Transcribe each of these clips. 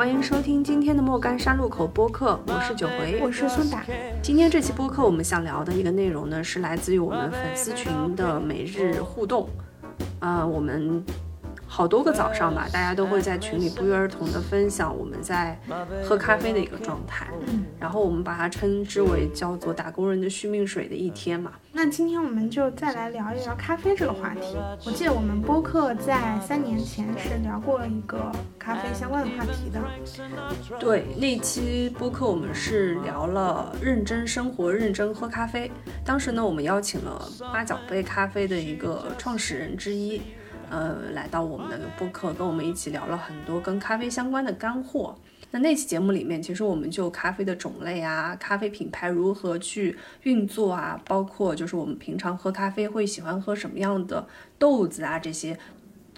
欢迎收听今天的莫干山路口播客，我是九回，我是孙达。今天这期播客我们想聊的一个内容呢，是来自于我们粉丝群的每日互动。呃，我们。好多个早上吧，大家都会在群里不约而同的分享我们在喝咖啡的一个状态，然后我们把它称之为叫做打工人的续命水的一天嘛。那今天我们就再来聊一聊咖啡这个话题。我记得我们播客在三年前是聊过一个咖啡相关的话题的。对，那期播客我们是聊了认真生活、认真喝咖啡。当时呢，我们邀请了八角杯咖啡的一个创始人之一。呃，来到我们的播客，跟我们一起聊了很多跟咖啡相关的干货。那那期节目里面，其实我们就咖啡的种类啊，咖啡品牌如何去运作啊，包括就是我们平常喝咖啡会喜欢喝什么样的豆子啊，这些。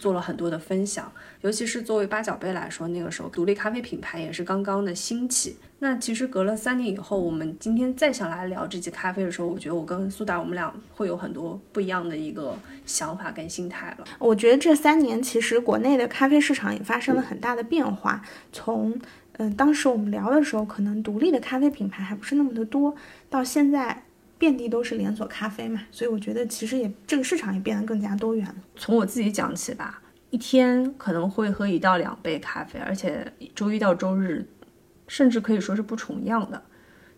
做了很多的分享，尤其是作为八角杯来说，那个时候独立咖啡品牌也是刚刚的兴起。那其实隔了三年以后，我们今天再想来聊这期咖啡的时候，我觉得我跟苏达我们俩会有很多不一样的一个想法跟心态了。我觉得这三年其实国内的咖啡市场也发生了很大的变化，从嗯当时我们聊的时候，可能独立的咖啡品牌还不是那么的多，到现在。遍地都是连锁咖啡嘛，所以我觉得其实也这个市场也变得更加多元了。从我自己讲起吧，一天可能会喝一到两杯咖啡，而且周一到周日，甚至可以说是不重样的。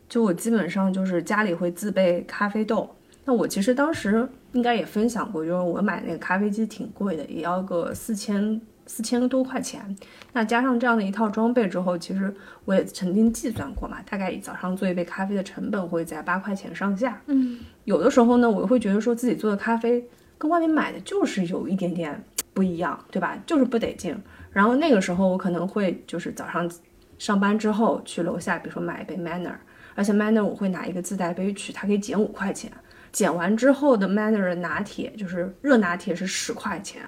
就我基本上就是家里会自备咖啡豆。那我其实当时应该也分享过，就是我买那个咖啡机挺贵的，也要个四千。四千多块钱，那加上这样的一套装备之后，其实我也曾经计算过嘛，大概早上做一杯咖啡的成本会在八块钱上下。嗯，有的时候呢，我会觉得说自己做的咖啡跟外面买的就是有一点点不一样，对吧？就是不得劲。然后那个时候我可能会就是早上上班之后去楼下，比如说买一杯 Manner，而且 Manner 我会拿一个自带杯去，它可以减五块钱。减完之后的 Manner 的拿铁就是热拿铁是十块钱。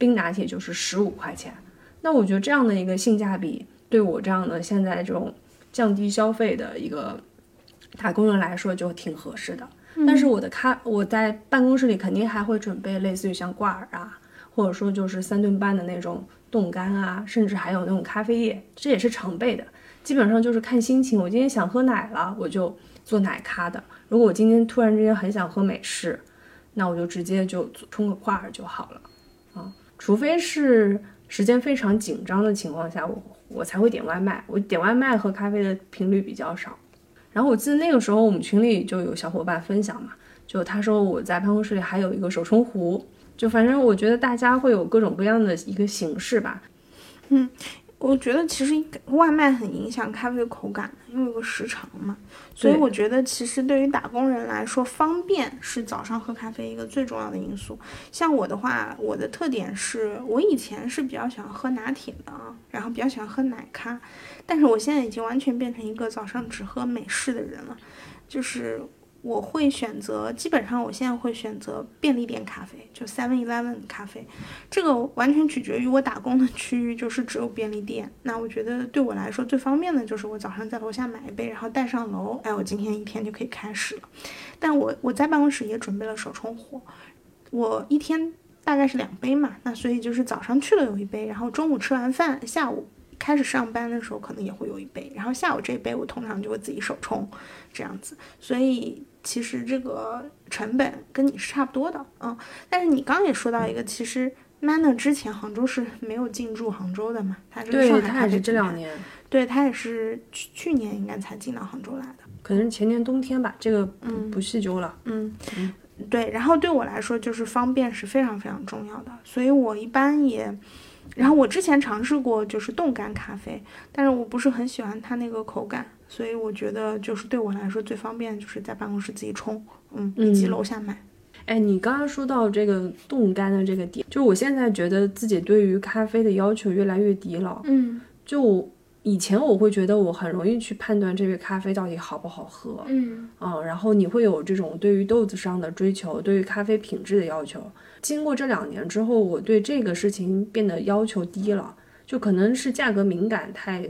冰拿铁就是十五块钱，那我觉得这样的一个性价比，对我这样的现在这种降低消费的一个打工人来说就挺合适的。但是我的咖，我在办公室里肯定还会准备类似于像挂耳啊，或者说就是三顿半的那种冻干啊，甚至还有那种咖啡液，这也是常备的。基本上就是看心情，我今天想喝奶了，我就做奶咖的；如果我今天突然之间很想喝美式，那我就直接就冲个挂耳就好了。除非是时间非常紧张的情况下，我我才会点外卖。我点外卖喝咖啡的频率比较少。然后我记得那个时候我们群里就有小伙伴分享嘛，就他说我在办公室里还有一个手冲壶，就反正我觉得大家会有各种各样的一个形式吧。嗯。我觉得其实外卖很影响咖啡的口感，因为有个时长嘛。所以我觉得其实对于打工人来说，方便是早上喝咖啡一个最重要的因素。像我的话，我的特点是我以前是比较喜欢喝拿铁的啊，然后比较喜欢喝奶咖，但是我现在已经完全变成一个早上只喝美式的人了，就是。我会选择，基本上我现在会选择便利店咖啡，就 Seven Eleven 咖啡。这个完全取决于我打工的区域，就是只有便利店。那我觉得对我来说最方便的就是我早上在楼下买一杯，然后带上楼，哎，我今天一天就可以开始了。但我我在办公室也准备了手冲壶，我一天大概是两杯嘛，那所以就是早上去了有一杯，然后中午吃完饭，下午开始上班的时候可能也会有一杯，然后下午这一杯我通常就会自己手冲，这样子，所以。其实这个成本跟你是差不多的，嗯，但是你刚也说到一个，其实 Manner 之前杭州是没有进驻杭州的嘛，它是上海它也是这两年，对，它也是去去年应该才进到杭州来的，可能是前年冬天吧，这个嗯不细究了，嗯。嗯，对，然后对我来说就是方便是非常非常重要的，所以我一般也，然后我之前尝试过就是冻干咖啡，但是我不是很喜欢它那个口感。所以我觉得，就是对我来说最方便，就是在办公室自己冲，嗯，以及楼下买。哎，你刚刚说到这个冻干的这个点，就我现在觉得自己对于咖啡的要求越来越低了。嗯，就以前我会觉得我很容易去判断这杯咖啡到底好不好喝。嗯，啊，然后你会有这种对于豆子上的追求，对于咖啡品质的要求。经过这两年之后，我对这个事情变得要求低了，就可能是价格敏感太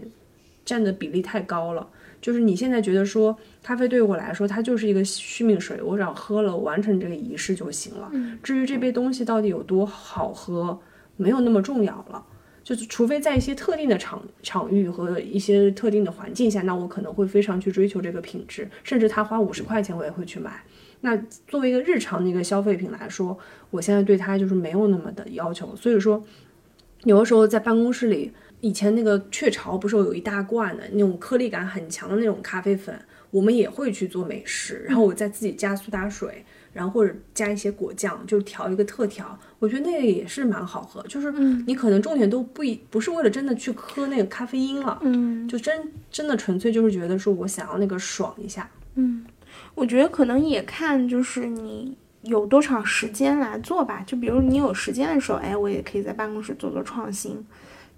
占的比例太高了。就是你现在觉得说咖啡对于我来说，它就是一个续命水，我只要喝了，完成这个仪式就行了。至于这杯东西到底有多好喝，没有那么重要了。就是除非在一些特定的场场域和一些特定的环境下，那我可能会非常去追求这个品质，甚至他花五十块钱我也会去买。那作为一个日常的一个消费品来说，我现在对它就是没有那么的要求。所以说，有的时候在办公室里，以前那个雀巢不是有一大罐的那种颗粒感很强的那种咖啡粉，我们也会去做美式，然后我再自己加苏打水，然后或者加一些果酱，就调一个特调。我觉得那个也是蛮好喝，就是你可能重点都不一不是为了真的去喝那个咖啡因了，嗯就真真的纯粹就是觉得说我想要那个爽一下。嗯，我觉得可能也看就是你有多少时间来做吧。就比如你有时间的时候，哎，我也可以在办公室做做创新。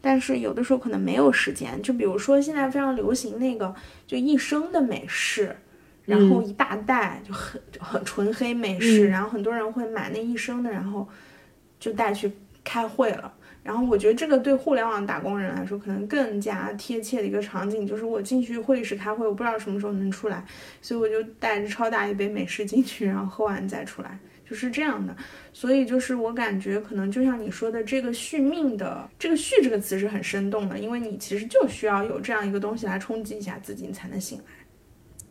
但是有的时候可能没有时间，就比如说现在非常流行那个就一升的美式，然后一大袋就很就很纯黑美式，嗯。然后很多人会买那一升的，然后就带去开会了。然后我觉得这个对互联网打工人来说，可能更加贴切的一个场景，就是我进去会议室开会，我不知道什么时候能出来，所以我就带着超大一杯美式进去，然后喝完再出来，就是这样的。所以就是我感觉可能就像你说的，这个续命的这个“续”这个词是很生动的，因为你其实就需要有这样一个东西来冲击一下自己，你才能醒来。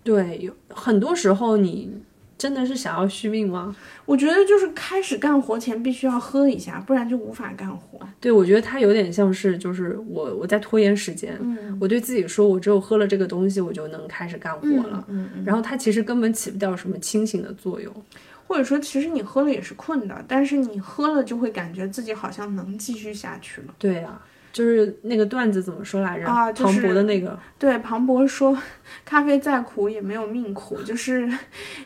对，有很多时候你真的是想要续命吗？我觉得就是开始干活前必须要喝一下，不然就无法干活。对，我觉得它有点像是就是我我在拖延时间，嗯我对自己说，我只有喝了这个东西，我就能开始干活了。嗯嗯。然后它其实根本起不到什么清醒的作用。或者说，其实你喝了也是困的，但是你喝了就会感觉自己好像能继续下去了。对啊，就是那个段子怎么说来着？啊就是庞博的那个，对，庞博说，咖啡再苦也没有命苦，就是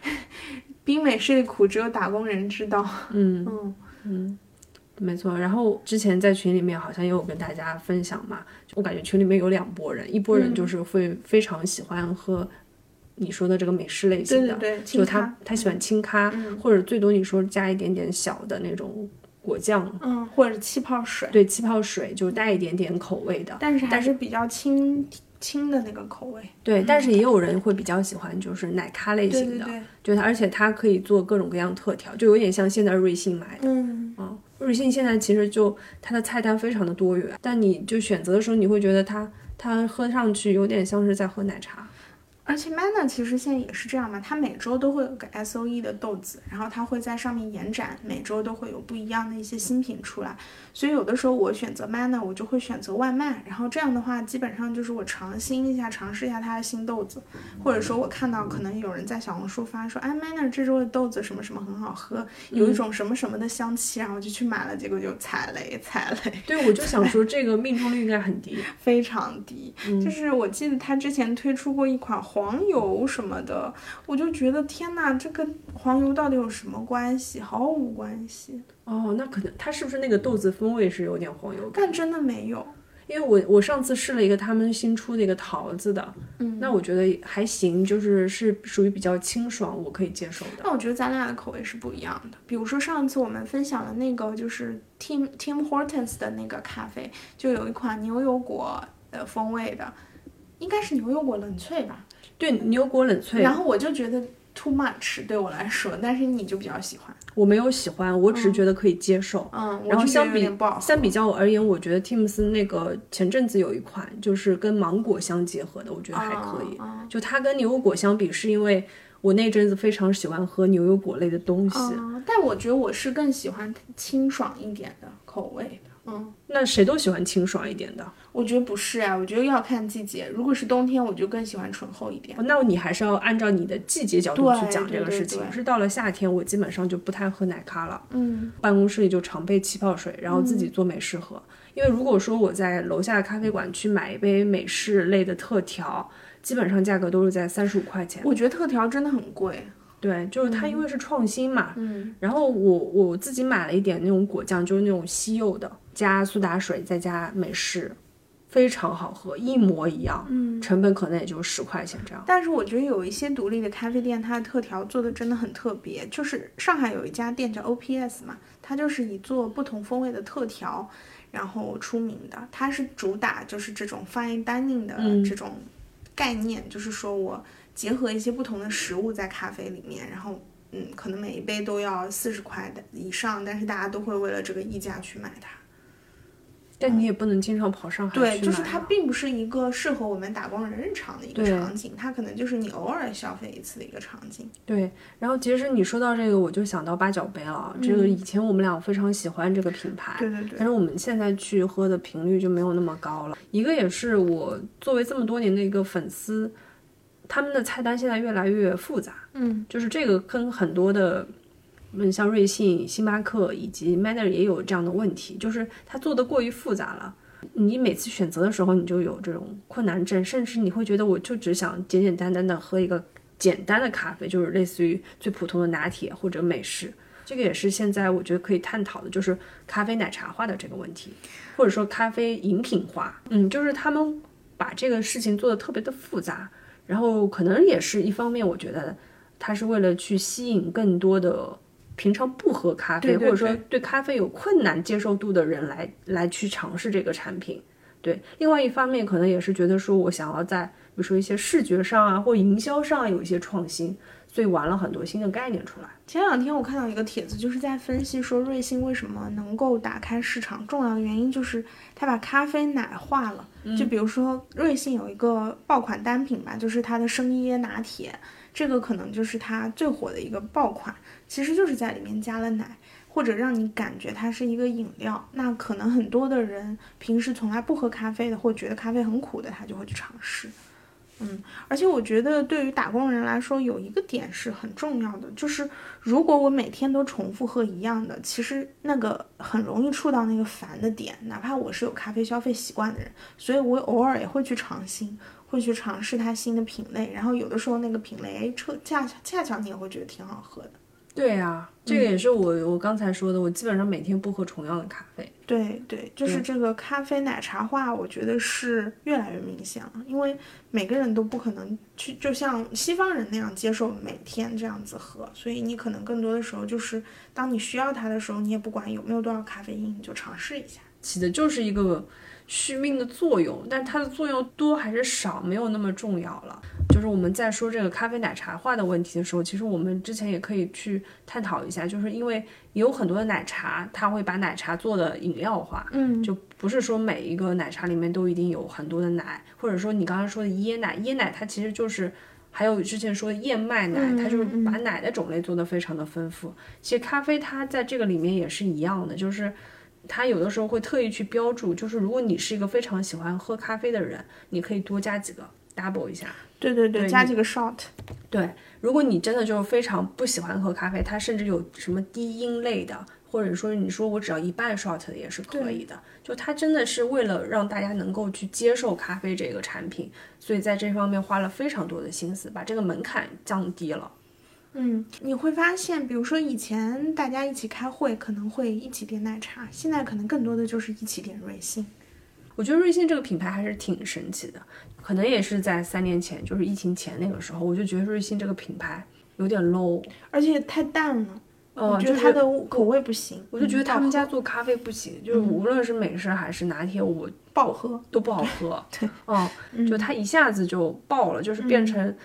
冰美式的苦只有打工人知道。嗯嗯嗯，没错。然后之前在群里面好像也有跟大家分享嘛，我感觉群里面有两拨人，一拨人嗯就是会非常喜欢喝你说的这个美式类型的，对对对，就他他喜欢清咖，嗯或者最多你说加一点点小的那种果酱，嗯，或者气泡水，对，气泡水就带一点点口味的。但是还是比较轻轻的那个口味。对，但是也有人会比较喜欢就是奶咖类型的，对对对，就它而且它可以做各种各样特调，就有点像现在瑞幸买的。嗯，嗯，瑞幸现在其实就它的菜单非常的多元，但你就选择的时候，你会觉得它它喝上去有点像是在喝奶茶。而且 Mana 其实现在也是这样嘛，它每周都会有个 S O E 的豆子，然后它会在上面延展，每周都会有不一样的一些新品出来。所以有的时候我选择 Mana，我就会选择外卖，然后这样的话，基本上就是我尝新一下，尝试一下它的新豆子，或者说我看到可能有人在小红书发说，哎，Mana 这周的豆子什么什么很好喝，有一种什么什么的香气，然后我就去买了，结果就踩雷，踩雷。对，我就想说 这个命中率应该很低。非常低。就是我记得他之前推出过一款黄油什么的，我就觉得天呐，这跟黄油到底有什么关系？毫无关系，哦，那可能它是不是那个豆子风味是有点黄油感？但真的没有。因为我我上次试了一个他们新出的一个桃子的，嗯，那我觉得还行，就是是属于比较清爽，我可以接受的。那我觉得咱俩的口味是不一样的。比如说上次我们分享的那个就是 Tim Tim Hortons 的那个咖啡，就有一款牛油果的风味的，应该是牛油果冷萃吧。对，牛油果冷萃，然后我就觉得 too much 对我来说，但是你就比较喜欢。我没有喜欢，我只是觉得可以接受。嗯，我然后相比相比较而言，我觉得 Teams 那个前阵子有一款就是跟芒果相结合的，我觉得还可以。就它跟牛油果相比，是因为我那阵子非常喜欢喝牛油果类的东西。嗯，但我觉得我是更喜欢清爽一点的口味的。嗯，那谁都喜欢清爽一点的。我觉得不是啊，我觉得要看季节。如果是冬天，我就更喜欢醇厚一点。哦那你还是要按照你的季节角度去讲这个事情。对是到了夏天，我基本上就不太喝奶咖了。嗯办公室里就常备气泡水，然后自己做美式喝。因为如果说我在楼下的咖啡馆去买一杯美式类的特调，基本上价格都是在三十五块钱。我觉得特调真的很贵。对，就是它因为是创新嘛。嗯然后我我自己买了一点那种果酱，就是那种西柚的，加苏打水再加美式，非常好喝，一模一样。嗯。成本可能也就十块钱这样。但是我觉得有一些独立的咖啡店，它的特调做的真的很特别。就是上海有一家店叫 OPS 嘛，它就是以做不同风味的特调，然后出名的。它是主打就是这种 fine dining 的嗯这种概念，就是说我结合一些不同的食物在咖啡里面，然后嗯，可能每一杯都要四十块的以上，但是大家都会为了这个溢价去买它。但你也不能经常跑上海对，就是它并不是一个适合我们打工人日常的一个场景，它可能就是你偶尔消费一次的一个场景。对，然后其实你说到这个，我就想到八角杯了。这个以前我们俩非常喜欢这个品牌，对对对但是我们现在去喝的频率就没有那么高了。一个也是我作为这么多年的一个粉丝，他们的菜单现在越来越复杂，嗯，就是这个跟很多的。像瑞幸、星巴克以及 Manner 也有这样的问题，就是它做的过于复杂了。你每次选择的时候，你就有这种困难症，甚至你会觉得我就只想简简单单的喝一个简单的咖啡，就是类似于最普通的拿铁或者美式。这个也是现在我觉得可以探讨的，就是咖啡奶茶化的这个问题，或者说咖啡饮品化。嗯，就是他们把这个事情做的特别的复杂，然后可能也是一方面，我觉得它是为了去吸引更多的平常不喝咖啡，对对或者说对对咖啡有困难接受度的人来来去尝试这个产品。对，另外一方面可能也是觉得说我想要在比如说一些视觉上啊或营销上有一些创新，所以玩了很多新的概念出来。前两天我看到一个帖子，就是在分析说瑞幸为什么能够打开市场，重要的原因就是它把咖啡奶化了。就比如说瑞幸有一个爆款单品吧，就是它的生椰拿铁，这个可能就是它最火的一个爆款，其实就是在里面加了奶。或者让你感觉它是一个饮料，那可能很多的人平时从来不喝咖啡的，或觉得咖啡很苦的，他就会去尝试。嗯，而且我觉得对于打工人来说，有一个点是很重要的，就是如果我每天都重复喝一样的，其实那个很容易触到那个烦的点。哪怕我是有咖啡消费习惯的人，所以我偶尔也会去尝新，会去尝试它新的品类。然后有的时候那个品类，哎，恰恰恰巧你也会觉得挺好喝的。对呀、这个也是我我刚才说的，我基本上每天不喝同样的咖啡。对对，就是这个咖啡奶茶化，我觉得是越来越明显了，因为每个人都不可能去，就像西方人那样接受每天这样子喝，所以你可能更多的时候就是，当你需要它的时候，你也不管有没有多少咖啡因，你就尝试一下。起的就是一个续命的作用，但它的作用多还是少没有那么重要了。就是我们在说这个咖啡奶茶化的问题的时候，其实我们之前也可以去探讨一下，就是因为有很多的奶茶，它会把奶茶做的饮料化，嗯，就不是说每一个奶茶里面都一定有很多的奶，或者说你刚刚说的椰奶，椰奶它其实就是。还有之前说的燕麦奶，它就是把奶的种类做得非常的丰富。其实咖啡它在这个里面也是一样的，就是它有的时候会特意去标注，就是如果你是一个非常喜欢喝咖啡的人，你可以多加几个 double 一下。对对对，加几个 shot。对，如果你真的就是非常不喜欢喝咖啡，它甚至有什么低因类的，或者说你说我只要一半 shot 的也是可以的。就它真的是为了让大家能够去接受咖啡这个产品，所以在这方面花了非常多的心思，把这个门槛降低了。嗯，你会发现，比如说以前大家一起开会可能会一起点奶茶，现在可能更多的就是一起点瑞幸。我觉得瑞幸这个品牌还是挺神奇的，可能也是在三年前，就是疫情前那个时候，我就觉得瑞幸这个品牌有点 low，而且太淡了，哦就是我觉得它的口味不行，我就觉得他们嗯家做咖啡不行，就是无论是美式还是拿铁，我不好喝。都不好喝。对，嗯，就它一下子就爆了，就是变成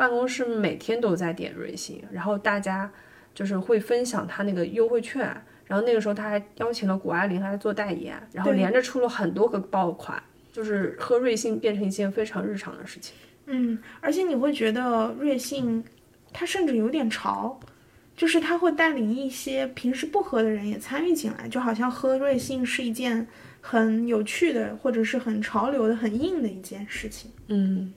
办公室每天都在点瑞幸，然后大家就是会分享他那个优惠券，然后那个时候他还邀请了谷爱凌来做代言，然后连着出了很多个爆款，就是喝瑞幸变成一件非常日常的事情。嗯，而且你会觉得瑞幸，它甚至有点潮，就是他会带领一些平时不喝的人也参与进来，就好像喝瑞幸是一件很有趣的，或者是很潮流的、很硬的一件事情。嗯，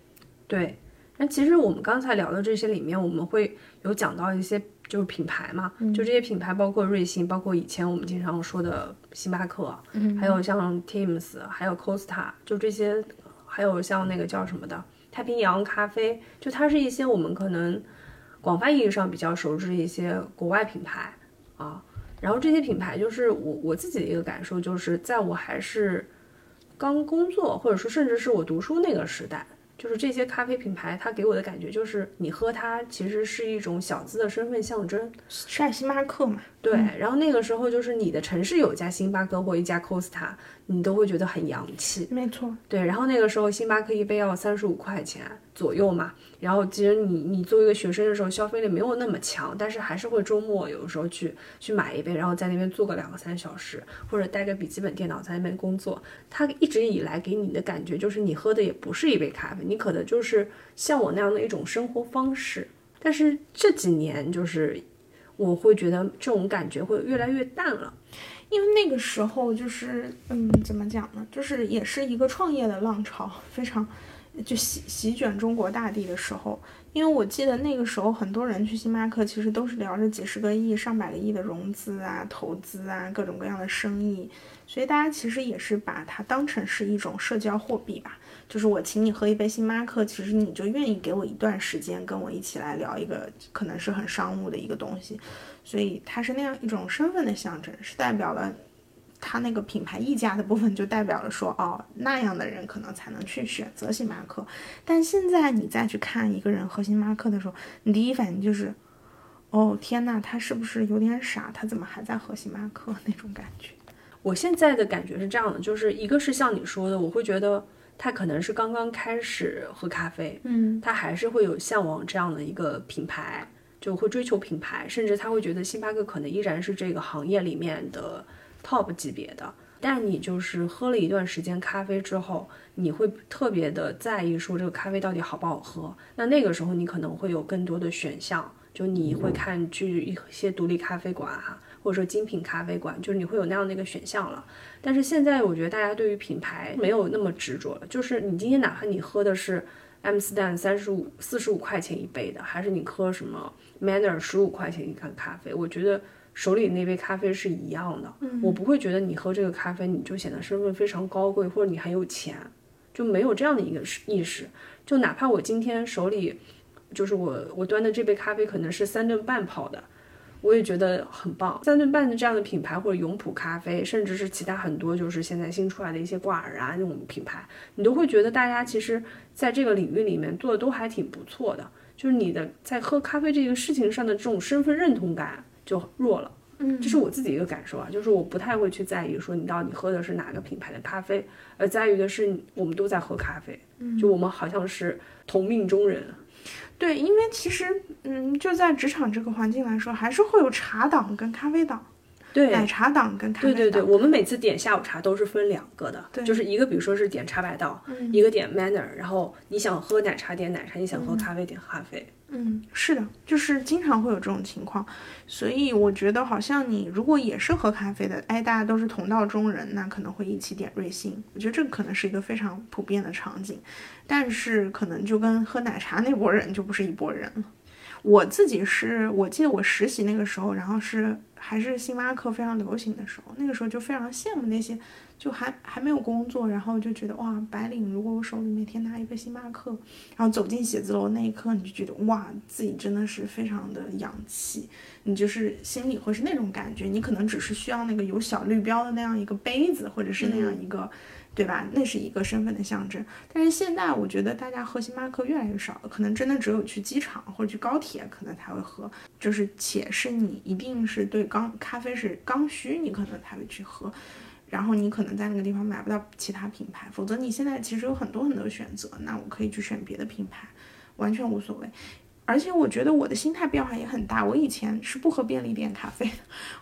对。那其实我们刚才聊的这些里面，我们会有讲到一些就是品牌嘛，就这些品牌包括瑞幸，包括以前我们经常说的星巴克，嗯，还有像 Teams，还有 Costa，就这些，还有像那个叫什么的太平洋咖啡，就它是一些我们可能广泛意义上比较熟知的一些国外品牌啊。然后这些品牌就是我我自己的一个感受，就是在我还是刚工作，或者说甚至是我读书那个时代，就是这些咖啡品牌，它给我的感觉就是，你喝它其实是一种小资的身份象征。是爱星巴克嘛？对，然后那个时候就是你的城市有一家星巴克或一家 Costa，你都会觉得很洋气。没错，对，然后那个时候星巴克一杯要三十五块钱左右嘛，然后其实你你作为一个学生的时候消费力没有那么强，但是还是会周末有的时候去去买一杯，然后在那边坐个两个三小时，或者带个笔记本电脑在那边工作。它一直以来给你的感觉就是你喝的也不是一杯咖啡，你可能就是像我那样的一种生活方式。但是这几年就是。我会觉得这种感觉会越来越淡了，因为那个时候就是，嗯，怎么讲呢？就是也是一个创业的浪潮，非常就席席卷中国大地的时候。因为我记得那个时候，很多人去星巴克，其实都是聊着几十个亿、上百个亿的融资啊、投资啊，各种各样的生意，所以大家其实也是把它当成是一种社交货币吧。就是我请你喝一杯星巴克，其实你就愿意给我一段时间，跟我一起来聊一个可能是很商务的一个东西，所以它是那样一种身份的象征，是代表了它那个品牌溢价的部分，就代表了说哦那样的人可能才能去选择星巴克。但现在你再去看一个人喝星巴克的时候，你第一反应就是，哦天呐，他是不是有点傻？他怎么还在喝星巴克 那种感觉？我现在的感觉是这样的，就是一个是像你说的，我会觉得。他可能是刚刚开始喝咖啡，嗯，他还是会有向往这样的一个品牌，就会追求品牌，甚至他会觉得星巴克可能依然是这个行业里面的 top 级别的。但你就是喝了一段时间咖啡之后，你会特别的在意说这个咖啡到底好不好喝。那那个时候你可能会有更多的选项，就你会看去一些独立咖啡馆哈，或者说精品咖啡馆，就是你会有那样的一个选项了。但是现在我觉得大家对于品牌没有那么执着了，就是你今天哪怕你喝的是 M 斯丹三十五、四十五块钱一杯的，还是你喝什么 Manner 十五块钱一罐咖啡，我觉得手里那杯咖啡是一样的。我不会觉得你喝这个咖啡你就显得身份非常高贵，或者你很有钱，就没有这样的一个意识。就哪怕我今天手里就是我我端的这杯咖啡可能是三顿半泡的。我也觉得很棒，三顿半的这样的品牌，或者永璞咖啡，甚至是其他很多就是现在新出来的一些挂耳啊那种品牌，你都会觉得大家其实在这个领域里面做的都还挺不错的。就是你的在喝咖啡这个事情上的这种身份认同感就弱了。嗯，这是我自己一个感受啊，就是我不太会去在意说你到底喝的是哪个品牌的咖啡，而在于的是我们都在喝咖啡，就我们好像是同命中人。对，因为其实，嗯，就在职场这个环境来说，还是会有茶党跟咖啡党，对，奶茶党跟咖啡党对对对，我们每次点下午茶都是分两个的，对就是一个比如说是点茶百道，一个点 Manner，然后你想喝奶茶点奶茶，你想喝咖啡点咖啡。嗯，是的，就是经常会有这种情况，所以我觉得好像你如果也是喝咖啡的，哎，大家都是同道中人，那可能会一起点瑞幸，我觉得这个可能是一个非常普遍的场景，但是可能就跟喝奶茶那波人就不是一拨人了。我自己是我记得我实习那个时候，然后是还是星巴克非常流行的时候，那个时候就非常羡慕那些就还还没有工作，然后就觉得哇，白领如果我手里每天拿一个星巴克，然后走进写字楼那一刻，你就觉得哇，自己真的是非常的洋气，你就是心里会是那种感觉，你可能只是需要那个有小绿标的那样一个杯子，或者是那样一个。对吧？那是一个身份的象征。但是现在我觉得大家喝星巴克越来越少了，可能真的只有去机场或者去高铁可能才会喝，就是且是你一定是对刚咖啡是刚需，你可能才会去喝。然后你可能在那个地方买不到其他品牌，否则你现在其实有很多很多选择，那我可以去选别的品牌，完全无所谓。而且我觉得我的心态变化也很大。我以前是不喝便利店咖啡的，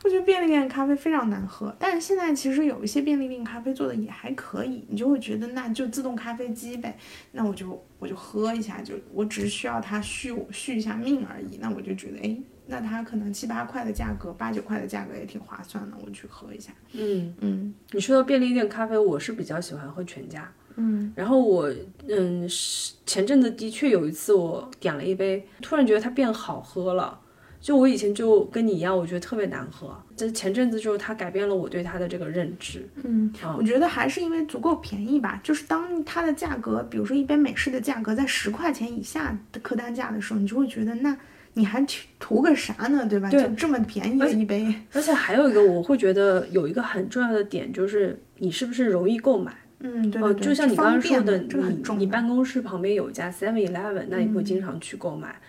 我觉得便利店咖啡非常难喝。但是现在其实有一些便利店咖啡做的也还可以，你就会觉得那就自动咖啡机呗，那我就我就喝一下，就我只需要它续我续一下命而已。那我就觉得，哎，那它可能七八块的价格，八九块的价格也挺划算的，我去喝一下。嗯嗯你说到便利店咖啡，我是比较喜欢喝全家。嗯然后我嗯，是前阵子的确有一次我点了一杯，突然觉得它变好喝了。就我以前就跟你一样，我觉得特别难喝。这前阵子就是它改变了我对它的这个认知。嗯，啊我觉得还是因为足够便宜吧。就是当它的价格，比如说一杯美式的价格在十块钱以下的客单价的时候，你就会觉得那你还图图个啥呢？对吧？对就这么便宜的一杯。而且还有一个，我会觉得有一个很重要的点就是你是不是容易购买。嗯，对就像你刚刚说的，这个很重。你你办公室旁边有一家 Seven Eleven，那你会嗯经常去购买。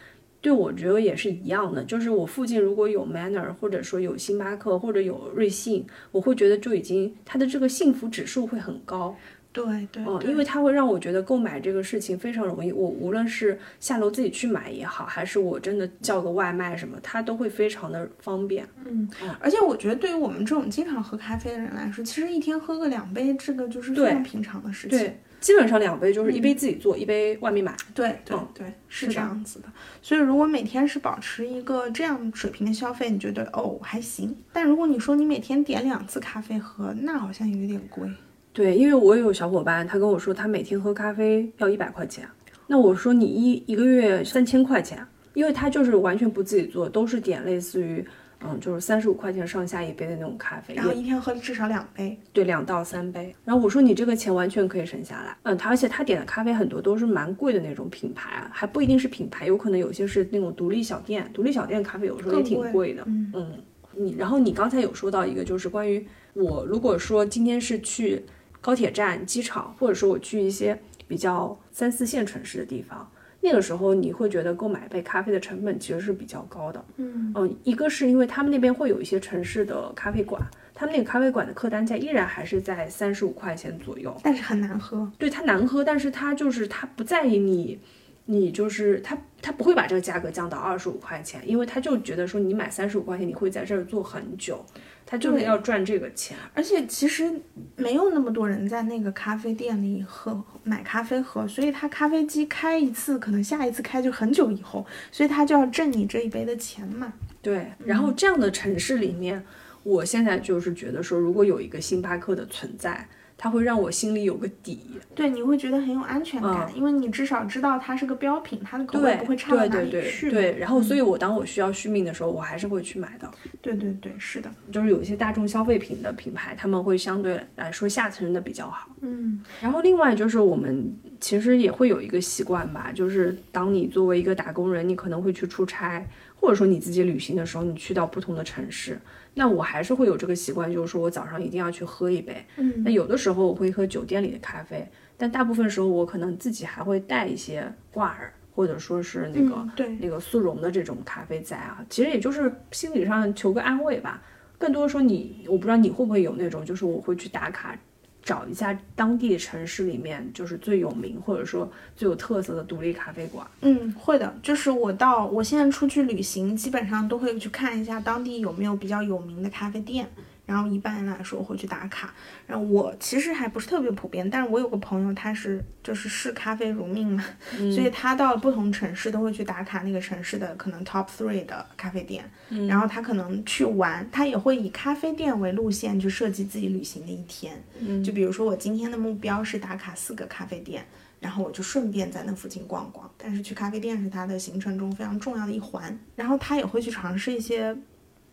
对我觉得也是一样的，就是我附近如果有 Manner，或者说有星巴克，或者有瑞幸，我会觉得就已经它的这个幸福指数会很高。对对嗯，因为它会让我觉得购买这个事情非常容易。我无论是下楼自己去买也好，还是我真的叫个外卖什么，它都会非常的方便。嗯而且我觉得对于我们这种经常喝咖啡的人来说，其实一天喝个两杯，这个就是非常平常的事情。对，基本上两杯就是一杯自己做，一杯外面买。对对嗯对，是是这样子的。所以如果每天是保持一个这样水平的消费，你觉得哦还行。但如果你说你每天点两次咖啡喝，那好像有点贵。对，因为我有小伙伴，他跟我说他每天喝咖啡要一百块钱，那我说你一一个月三千块钱，因为他就是完全不自己做，都是点类似于嗯就是三十五块钱上下一杯的那种咖啡，然后一天喝至少两杯。对，两到三杯。然后我说你这个钱完全可以省下来。嗯，他而且他点的咖啡很多都是蛮贵的那种品牌啊，还不一定是品牌，有可能有些是那种独立小店。独立小店咖啡有时候也挺更贵贵的。嗯嗯，你然后你刚才有说到一个，就是关于我如果说今天是去高铁站、机场，或者说我去一些比较三四线城市的地方。那个时候你会觉得购买一杯咖啡的成本其实是比较高的，嗯嗯，一个是因为他们那边会有一些城市的咖啡馆，他们那个咖啡馆的客单价依然还是在三十五块钱左右。但是很难喝。对它难喝，但是它就是它不在意你，你就是它它不会把这个价格降到二十五块钱，因为他就觉得说你买三十五块钱你会在这儿坐很久，他就是要赚这个钱。而且其实没有那么多人在那个咖啡店里喝买咖啡喝，所以他咖啡机开一次，可能下一次开就很久以后，所以他就要挣你这一杯的钱嘛。对，然后这样的城市里面，我现在就是觉得说，如果有一个星巴克的存在，它会让我心里有个底。对，你会觉得很有安全感，因为你至少知道它是个标品，它的口味不会差到哪对对对里去。对，然后所以我当我需要续命的时候，我还是会去买的。对对对，是的，就是有一些大众消费品的品牌，他们会相对来说下沉的比较好。嗯然后另外就是我们其实也会有一个习惯吧，就是当你作为一个打工人，你可能会去出差，或者说你自己旅行的时候，你去到不同的城市，那我还是会有这个习惯，就是说我早上一定要去喝一杯。嗯那有的时候我会喝酒店里的咖啡，但大部分时候我可能自己还会带一些挂耳，或者说是那个、嗯对那个速溶的这种咖啡在啊，其实也就是心理上求个安慰吧。更多说你，我不知道你会不会有那种，就是我会去打卡，找一下当地城市里面就是最有名或者说最有特色的独立咖啡馆。嗯，会的，就是我到我现在出去旅行，基本上都会去看一下当地有没有比较有名的咖啡店。然后一般来说会去打卡，然后我其实还不是特别普遍，但是我有个朋友他是就是视咖啡如命嘛，所以他到了不同城市都会去打卡那个城市的可能 top three 的咖啡店，然后他可能去玩，他也会以咖啡店为路线去设计自己旅行的一天，就比如说我今天的目标是打卡四个咖啡店，然后我就顺便在那附近逛逛，但是去咖啡店是他的行程中非常重要的一环，然后他也会去尝试一些。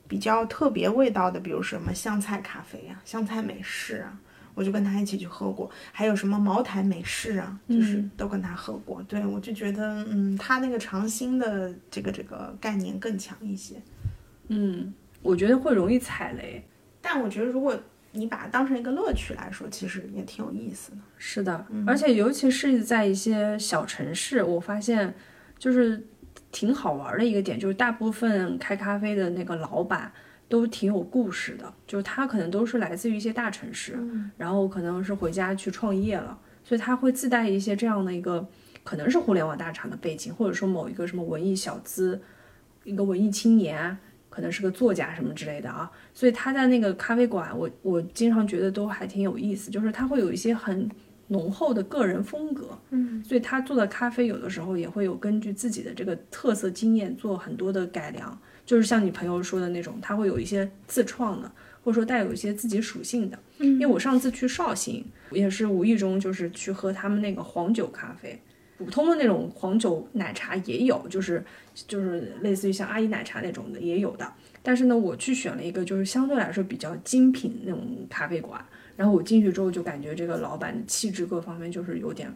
比较特别味道的，比如什么香菜咖啡啊、香菜美式啊，我就跟他一起去喝过。还有什么茅台美式啊，就是都跟他喝过。对我就觉得，嗯，他那个尝新的这个这个概念更强一些。嗯，我觉得会容易踩雷。但我觉得，如果你把它当成一个乐趣来说，其实也挺有意思的。是的，而且尤其是在一些小城市，我发现就是挺好玩的一个点，就是大部分开咖啡的那个老板都挺有故事的，就是他可能都是来自于一些大城市，然后可能是回家去创业了，所以他会自带一些这样的一个可能是互联网大厂的背景，或者说某一个什么文艺小资，一个文艺青年。可能是个作家什么之类的啊，所以他在那个咖啡馆，我我经常觉得都还挺有意思，就是他会有一些很浓厚的个人风格，嗯，所以他做的咖啡有的时候也会有根据自己的这个特色经验做很多的改良，就是像你朋友说的那种，他会有一些自创的，或者说带有一些自己属性的。嗯因为我上次去绍兴，也是无意中就是去喝他们那个黄酒咖啡。普通的那种黄酒奶茶也有，就是就是类似于像阿姨奶茶那种的也有的。但是呢，我去选了一个就是相对来说比较精品那种咖啡馆，然后我进去之后就感觉这个老板的气质各方面就是有点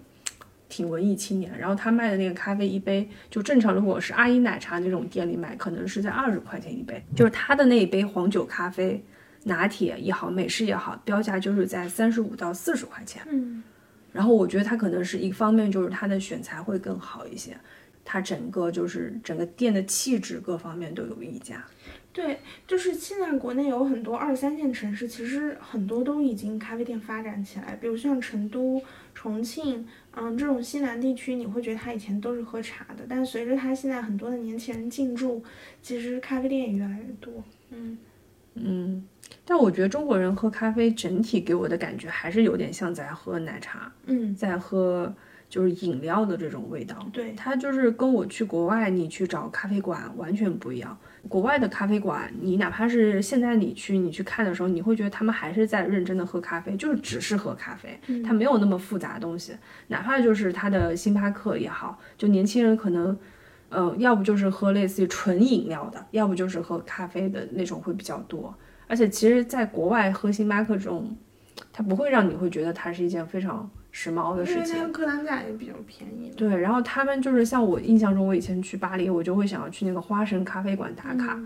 挺文艺青年。然后他卖的那个咖啡一杯，就正常如果是阿姨奶茶那种店里买，可能是在二十块钱一杯，就是他的那一杯黄酒咖啡。拿铁也好，美式也好，标价就是在三十五到四十块钱。嗯，然后我觉得他可能是一方面就是他的选材会更好一些，他整个就是整个店的气质各方面都有一家。对，就是现在国内有很多二三线城市，其实很多都已经咖啡店发展起来，比如像成都、重庆，嗯，这种西南地区，你会觉得它以前都是喝茶的，但随着它现在很多的年轻人进驻，其实咖啡店也越来越多。嗯嗯，但我觉得中国人喝咖啡整体给我的感觉还是有点像在喝奶茶，嗯，在喝就是饮料的这种味道。对，它就是跟我去国外你去找咖啡馆完全不一样。国外的咖啡馆，你哪怕是现在你去你去看的时候，你会觉得他们还是在认真的喝咖啡，就是只是喝咖啡，它没有那么复杂的东西。哪怕就是它的星巴克也好，就年轻人可能，呃，要不就是喝类似于纯饮料的，要不就是喝咖啡的那种会比较多。而且其实，在国外喝星巴克这种，它不会让你会觉得它是一件非常。时髦的事情，因为它客单价也比较便宜。对，然后他们就是像我印象中，我以前去巴黎，我就会想要去那个花神咖啡馆打卡。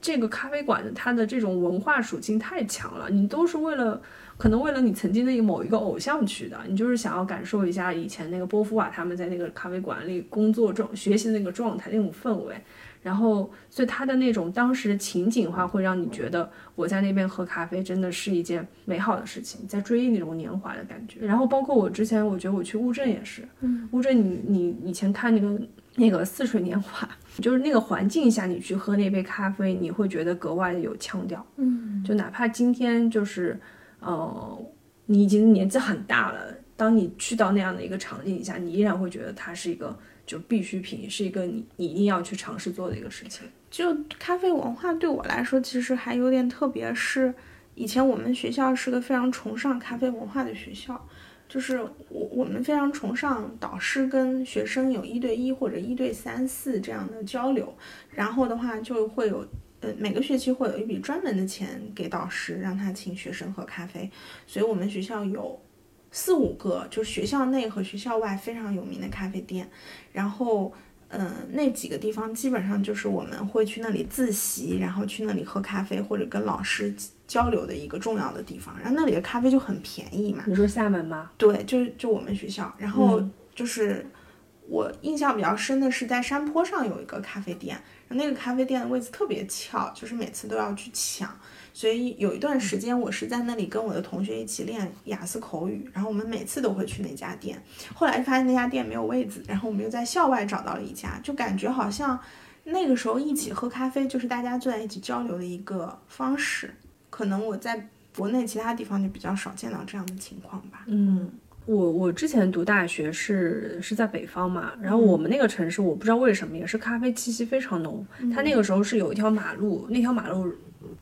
这个咖啡馆它的这种文化属性太强了，你都是为了可能为了你曾经的一某一个偶像去的，你就是想要感受一下以前那个波伏娃他们在那个咖啡馆里工作状学习的那个状态那种氛围。然后，所以他的那种当时的情景的话，会让你觉得我在那边喝咖啡真的是一件美好的事情，在追忆那种年华的感觉。然后，包括我之前，我觉得我去乌镇也是，嗯，乌镇你你以前看那个那个似水年华，就是那个环境下你去喝那杯咖啡，你会觉得格外的有腔调，嗯，就哪怕今天就是，呃，你已经年纪很大了，当你去到那样的一个场景下，你依然会觉得它是一个。就必需品是一个你你一定要去尝试做的一个事情。就咖啡文化对我来说，其实还有点特别，是以前我们学校是个非常崇尚咖啡文化的学校，就是我我们非常崇尚导师跟学生有一对一或者一对三四这样的交流，然后的话就会有呃每个学期会有一笔专门的钱给导师，让他请学生喝咖啡，所以我们学校有。四五个，就是学校内和学校外非常有名的咖啡店，然后，嗯，那几个地方基本上就是我们会去那里自习，然后去那里喝咖啡或者跟老师交流的一个重要的地方。然后那里的咖啡就很便宜嘛。你说厦门吗？对，就就我们学校。然后就是我印象比较深的是在山坡上有一个咖啡店，那个咖啡店的位置特别翘，就是每次都要去抢。所以有一段时间，我是在那里跟我的同学一起练雅思口语，然后我们每次都会去那家店。后来发现那家店没有位子，然后我们又在校外找到了一家，就感觉好像那个时候一起喝咖啡就是大家坐在一起交流的一个方式。可能我在国内其他地方就比较少见到这样的情况吧。嗯，我我之前读大学是是在北方嘛，然后我们那个城市我不知道为什么也是咖啡气息非常浓。它那个时候是有一条马路，那条马路。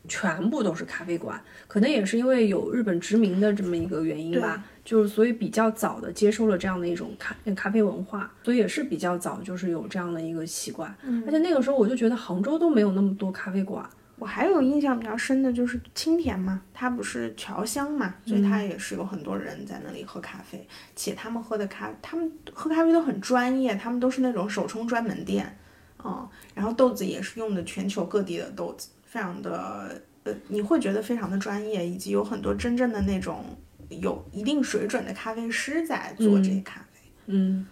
全部都是咖啡馆，可能也是因为有日本殖民的这么一个原因吧，就是所以比较早的接收了这样的一种咖咖啡文化，所以也是比较早就是有这样的一个习惯。嗯，而且那个时候我就觉得杭州都没有那么多咖啡馆。我还有印象比较深的就是青田嘛，它不是侨乡嘛，所以它也是有很多人在那里喝咖啡，且他们喝的咖，他们喝咖啡都很专业，他们都是那种手冲专门店，嗯，然后豆子也是用的全球各地的豆子。非常的呃，你会觉得非常的专业，以及有很多真正的那种有一定水准的咖啡师在做这些咖啡。嗯，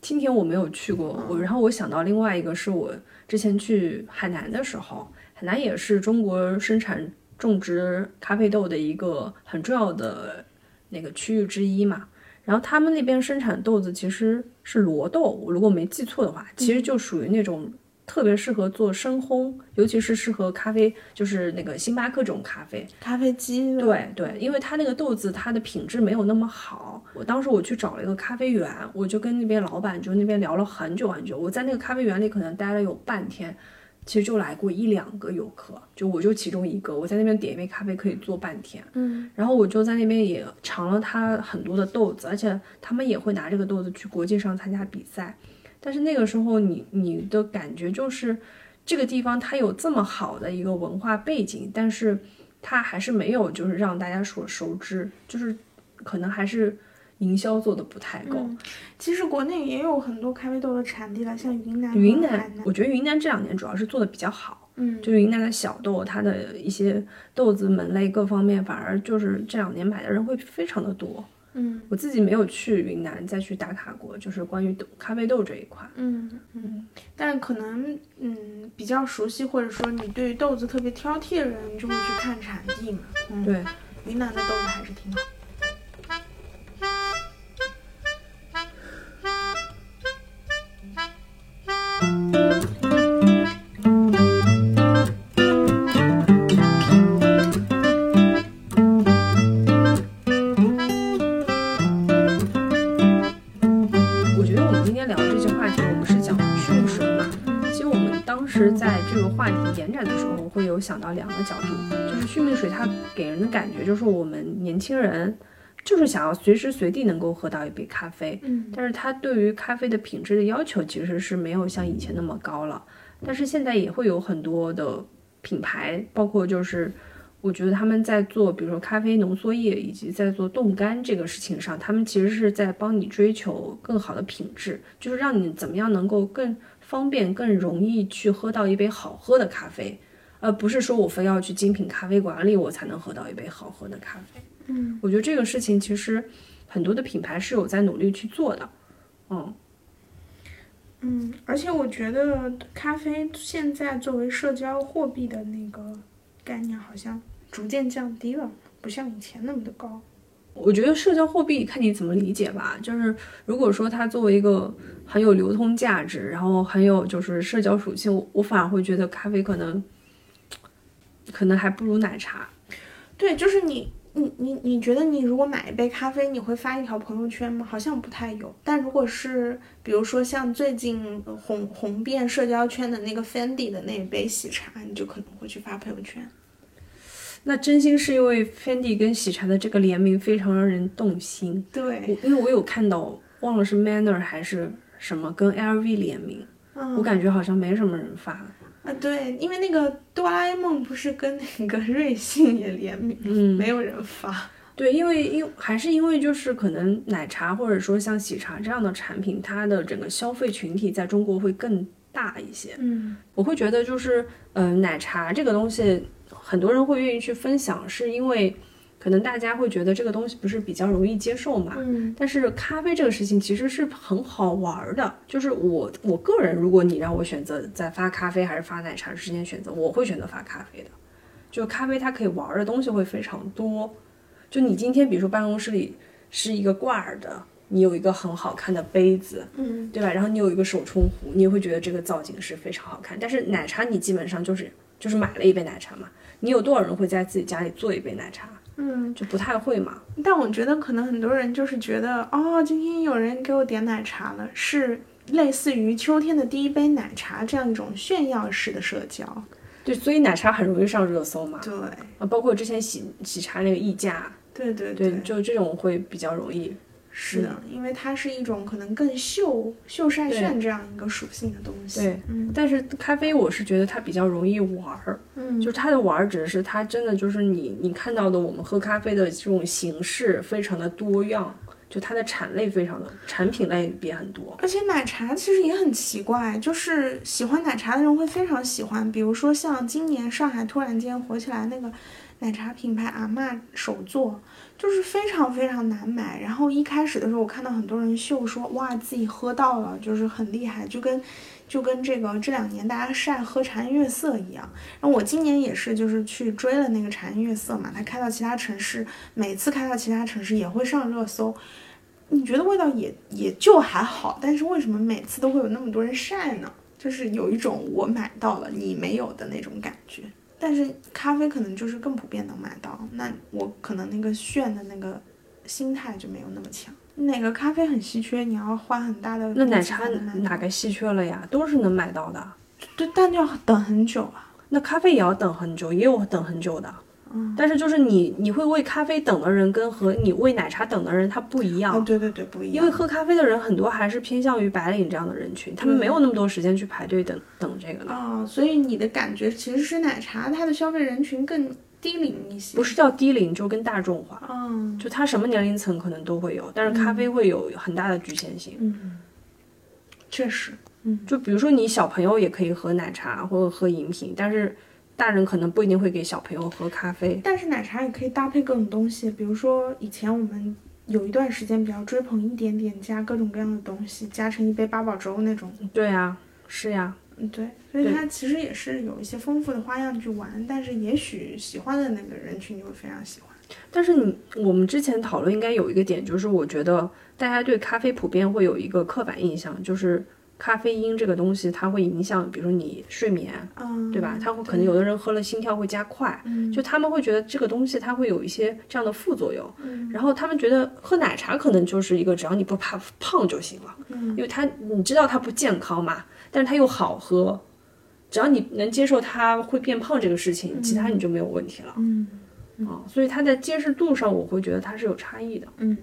今天我没有去过，我然后我想到另外一个是我之前去海南的时候，海南也是中国生产种植咖啡豆的一个很重要的那个区域之一嘛。然后他们那边生产豆子其实是罗豆，我如果没记错的话，其实就属于那种。特别适合做深烘，尤其是适合咖啡，就是那个星巴克这种咖啡，咖啡机。对对，因为它那个豆子它的品质没有那么好。我当时我去找了一个咖啡园，我就跟那边老板就那边聊了很久很久。我在那个咖啡园里可能待了有半天，其实就来过一两个游客，就我就其中一个。我在那边点一杯咖啡可以坐半天，嗯，然后我就在那边也尝了他很多的豆子，而且他们也会拿这个豆子去国际上参加比赛。但是那个时候，你你的感觉就是，这个地方它有这么好的一个文化背景，但是它还是没有就是让大家所熟知，就是可能还是营销做的不太够。其实国内也有很多咖啡豆的产地了，像云南、云南，我觉得云南这两年主要是做的比较好。嗯，就云南的小豆，它的一些豆子门类各方面，反而就是这两年买的人会非常的多。嗯我自己没有去云南再去打卡过，就是关于豆咖啡豆这一块。嗯嗯，但可能嗯比较熟悉，或者说你对于豆子特别挑剔的人，就会去看产地嘛。嗯，对，云南的豆子还是挺好。话题延展的时候，会有想到两个角度，就是续命水它给人的感觉就是我们年轻人就是想要随时随地能够喝到一杯咖啡，嗯但是它对于咖啡的品质的要求其实是没有像以前那么高了。但是现在也会有很多的品牌，包括就是我觉得他们在做，比如说咖啡浓缩液以及在做冻干这个事情上，他们其实是在帮你追求更好的品质，就是让你怎么样能够更方便、更容易去喝到一杯好喝的咖啡，而不是说我非要去精品咖啡馆里我才能喝到一杯好喝的咖啡。嗯我觉得这个事情其实很多的品牌是有在努力去做的。嗯，嗯，而且我觉得咖啡现在作为社交货币的那个概念，好像逐渐降低了，不像以前那么的高。我觉得社交货币看你怎么理解吧。就是如果说它作为一个很有流通价值，然后很有就是社交属性，我我反而会觉得咖啡可能可能还不如奶茶。对，就是你，你，你，你觉得你如果买一杯咖啡，你会发一条朋友圈吗？好像不太有。但如果是比如说像最近红红遍社交圈的那个 Fendi 的那一杯喜茶，你就可能会去发朋友圈。那真心是因为 Fendi 跟喜茶的这个联名非常让人动心。对，因为我有看到，忘了是 Manner 还是什么跟 LV 联名，嗯我感觉好像没什么人发。啊，对，因为那个哆啦 A 梦不是跟那个瑞幸也联名，嗯，没有人发。对，因为因还是因为就是可能奶茶或者说像喜茶这样的产品，它的整个消费群体在中国会更大一些。嗯我会觉得就是，嗯、奶茶这个东西，很多人会愿意去分享，是因为可能大家会觉得这个东西不是比较容易接受嘛。嗯但是咖啡这个事情其实是很好玩儿的，就是我我个人，如果你让我选择在发咖啡还是发奶茶之间选择，我会选择发咖啡的。就咖啡它可以玩儿的东西会非常多，就你今天比如说办公室里是一个挂耳的，你有一个很好看的杯子，嗯对吧？然后你有一个手冲壶，你也会觉得这个造型是非常好看。但是奶茶你基本上就是就是买了一杯奶茶嘛，你有多少人会在自己家里做一杯奶茶？嗯，就不太会嘛。但我觉得可能很多人就是觉得，哦，今天有人给我点奶茶了，是类似于秋天的第一杯奶茶这样一种炫耀式的社交。对，所以奶茶很容易上热搜嘛。对啊，包括之前喜喜茶那个溢价，对对对，就这种会比较容易。是的，因为它是一种可能更秀秀晒炫这样一个属性的东西。对，嗯但是咖啡我是觉得它比较容易玩儿，嗯，就是它的玩儿只是它真的就是你你看到的我们喝咖啡的这种形式非常的多样，就它的产类非常的产品类也很多。而且奶茶其实也很奇怪，就是喜欢奶茶的人会非常喜欢，比如说像今年上海突然间火起来那个奶茶品牌阿嬷手作，就是非常非常难买。然后一开始的时候，我看到很多人秀说，哇，自己喝到了，就是很厉害，就跟就跟这个这两年大家晒喝茶颜悦色一样。然后我今年也是，就是去追了那个茶颜悦色嘛，它开到其他城市，每次开到其他城市也会上热搜。你觉得味道也也就还好，但是为什么每次都会有那么多人晒呢？就是有一种我买到了你没有的那种感觉。但是咖啡可能就是更普遍能买到，那我可能那个炫的那个心态就没有那么强。哪个咖啡很稀缺，你要花很大的那奶茶哪个稀缺了呀？都是能买到的。对，但就要等很久啊。那咖啡也要等很久，也有等很久的。嗯，但是就是你你会为咖啡等的人跟和你为奶茶等的人他不一样。哦，对对对，不一样。因为喝咖啡的人很多还是偏向于白领这样的人群，他们没有那么多时间去排队等等这个的。哦，所以你的感觉其实是奶茶它的消费人群更低龄一些。不是叫低龄，就跟大众化，嗯就它什么年龄层可能都会有，但是咖啡会有很大的局限性。嗯，确实。嗯就比如说你小朋友也可以喝奶茶或者喝饮品，但是大人可能不一定会给小朋友喝咖啡。但是奶茶也可以搭配各种东西，比如说以前我们有一段时间比较追捧一点点加各种各样的东西，加成一杯八宝粥那种。对呀，是呀，嗯，对，所以它其实也是有一些丰富的花样去玩，但是也许喜欢的那个人群就会非常喜欢。但是你我们之前讨论应该有一个点，就是我觉得大家对咖啡普遍会有一个刻板印象，就是咖啡因这个东西它会影响，比如说你睡眠，嗯，对吧？它会可能有的人喝了心跳会加快，就他们会觉得这个东西它会有一些这样的副作用，然后他们觉得喝奶茶可能就是一个只要你不怕胖就行了，因为它你知道它不健康嘛，但是它又好喝，只要你能接受它会变胖这个事情，其他你就没有问题了。嗯。啊，所以它在接受度上，我会觉得它是有差异的。嗯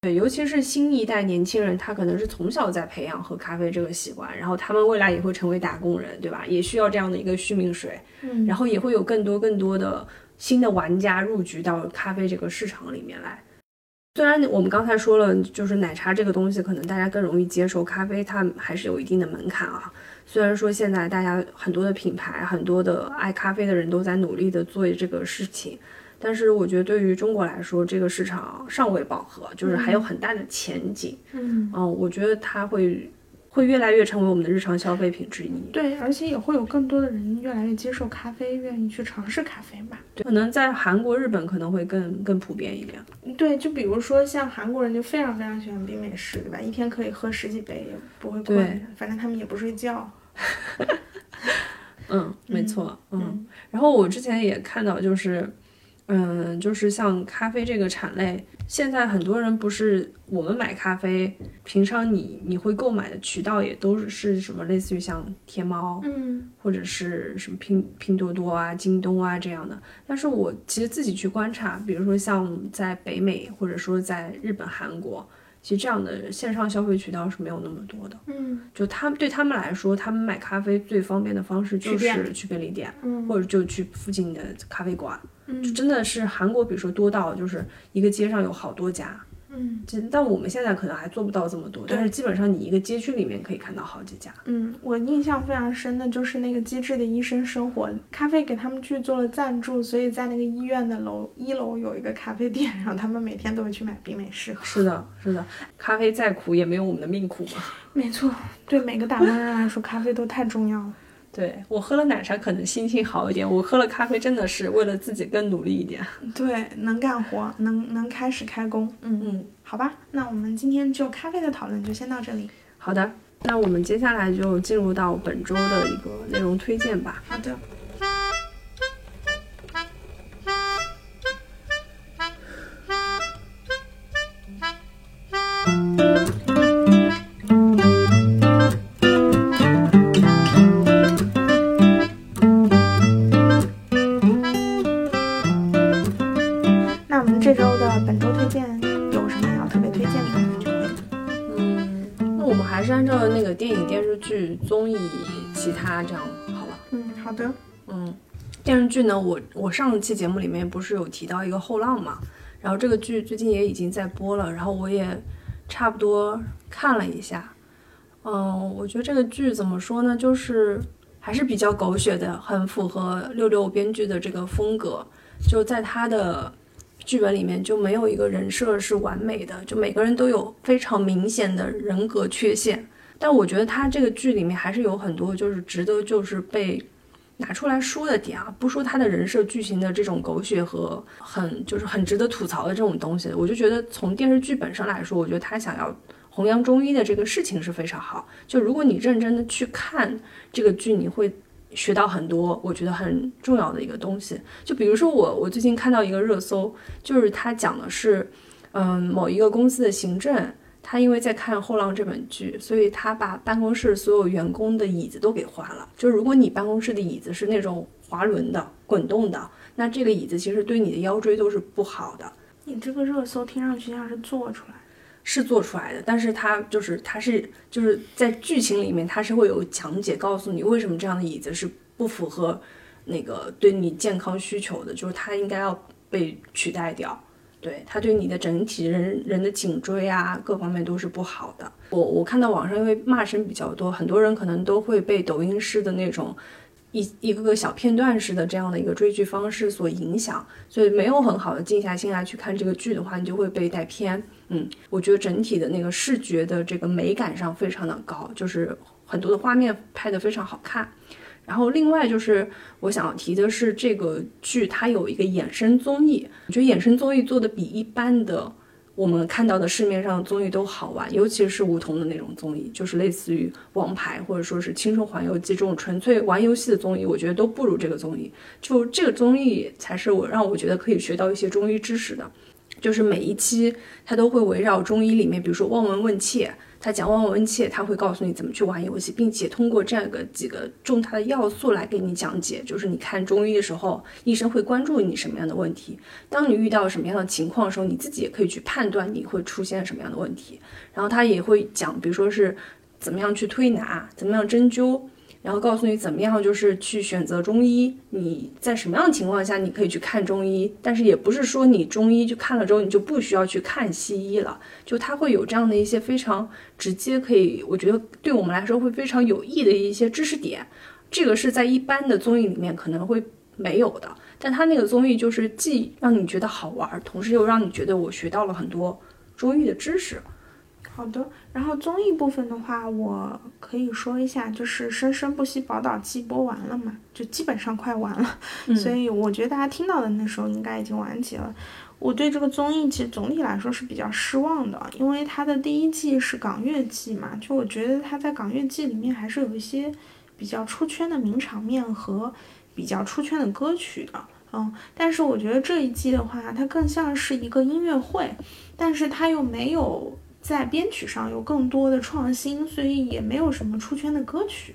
对，尤其是新一代年轻人，他可能是从小在培养喝咖啡这个习惯，然后他们未来也会成为打工人，对吧？也需要这样的一个续命水，嗯然后也会有更多更多的新的玩家入局到咖啡这个市场里面来。虽然我们刚才说了，就是奶茶这个东西可能大家更容易接受，咖啡它还是有一定的门槛啊。虽然说现在大家很多的品牌、很多的爱咖啡的人都在努力的做这个事情，但是我觉得对于中国来说，这个市场尚未饱和，就是还有很大的前景。嗯，嗯，我觉得它会会越来越成为我们的日常消费品之一。对，而且也会有更多的人越来越接受咖啡，愿意去尝试咖啡吧。可能在韩国、日本可能会更更普遍一点。对，就比如说像韩国人就非常非常喜欢冰美式，对吧？一天可以喝十几杯也不会对困，反正他们也不睡觉。嗯，没错，嗯。然后我之前也看到，就是，嗯，就是像咖啡这个产类，现在很多人不是我们买咖啡，平常你你会购买的渠道也都是什么，类似于像天猫，嗯或者是什么拼拼多多啊、京东啊这样的。但是我其实自己去观察，比如说像在北美，或者说在日本、韩国，其实这样的线上消费渠道是没有那么多的。嗯就他们对他们来说，他们买咖啡最方便的方式就是去便利店，嗯或者就去附近的咖啡馆。就嗯真的是韩国，比如说多到就是一个街上有好多家。嗯这但我们现在可能还做不到这么多，但是基本上你一个街区里面可以看到好几家。嗯，我印象非常深的就是那个《机智的医生生活》，咖啡给他们去做了赞助，所以在那个医院的楼一楼有一个咖啡店，然后他们每天都会去买冰美式喝。是的，是的，咖啡再苦也没有我们的命苦嘛。没错，对每个打工人来说，咖啡都太重要了。对我喝了奶茶可能心情好一点，我喝了咖啡真的是为了自己更努力一点。对，能干活，能能开始开工。嗯嗯，好吧，那我们今天就咖啡的讨论就先到这里。好的，那我们接下来就进入到本周的一个内容推荐吧。好的。我我上期节目里面不是有提到一个《后浪》嘛，然后这个剧最近也已经在播了，然后我也差不多看了一下。嗯，我觉得这个剧怎么说呢，就是还是比较狗血的，很符合六六编剧的这个风格。就在他的剧本里面，就没有一个人设是完美的，就每个人都有非常明显的人格缺陷。但我觉得他这个剧里面还是有很多就是值得就是被拿出来说的点啊，不说他的人设剧情的这种狗血和很就是很值得吐槽的这种东西，我就觉得从电视剧本上来说，我觉得他想要弘扬中医的这个事情是非常好。就如果你认真的去看这个剧，你会学到很多我觉得很重要的一个东西。就比如说我我最近看到一个热搜，就是他讲的是，嗯，某一个公司的行政。他因为在看《后浪》这本剧，所以他把办公室所有员工的椅子都给换了。就如果你办公室的椅子是那种滑轮的、滚动的，那这个椅子其实对你的腰椎都是不好的。你这个热搜听上去像是做出来的。是做出来的，但是它就是它是就是在剧情里面它是会有讲解，告诉你为什么这样的椅子是不符合那个对你健康需求的，就是它应该要被取代掉。对它对你的整体人人的颈椎啊各方面都是不好的。我我看到网上因为骂声比较多，很多人可能都会被抖音式的那种一一个个小片段式的这样的一个追剧方式所影响，所以没有很好的静下心来去看这个剧的话，你就会被带偏。嗯，我觉得整体的那个视觉的这个美感上非常的高，就是很多的画面拍得非常好看。然后另外就是我想要提的是，这个剧它有一个衍生综艺，我觉得衍生综艺做的比一般的我们看到的市面上综艺都好玩，尤其是梧桐的那种综艺，就是类似于王牌或者说是青春环游记这种纯粹玩游戏的综艺，我觉得都不如这个综艺。就这个综艺才是我让我觉得可以学到一些中医知识的，就是每一期它都会围绕中医里面，比如说望闻问切。他讲望闻切，他会告诉你怎么去玩游戏，并且通过这样一个几个重大的要素来给你讲解。就是你看中医的时候，医生会关注你什么样的问题。当你遇到什么样的情况的时候，你自己也可以去判断你会出现什么样的问题。然后他也会讲，比如说是怎么样去推拿，怎么样针灸。然后告诉你怎么样，就是去选择中医。你在什么样的情况下你可以去看中医？但是也不是说你中医去看了之后你就不需要去看西医了。就它会有这样的一些非常直接，可以我觉得对我们来说会非常有益的一些知识点。这个是在一般的综艺里面可能会没有的。但它那个综艺就是既让你觉得好玩，同时又让你觉得我学到了很多中医的知识。好的，然后综艺部分的话，我可以说一下，就是《生生不息宝岛季》播完了嘛，就基本上快完了，所以我觉得大家听到的那时候应该已经完结了。我对这个综艺其实总体来说是比较失望的，因为它的第一季是港乐季嘛，就我觉得它在港乐季里面还是有一些比较出圈的名场面和比较出圈的歌曲的，嗯，但是我觉得这一季的话，它更像是一个音乐会，但是它又没有。在编曲上有更多的创新，所以也没有什么出圈的歌曲。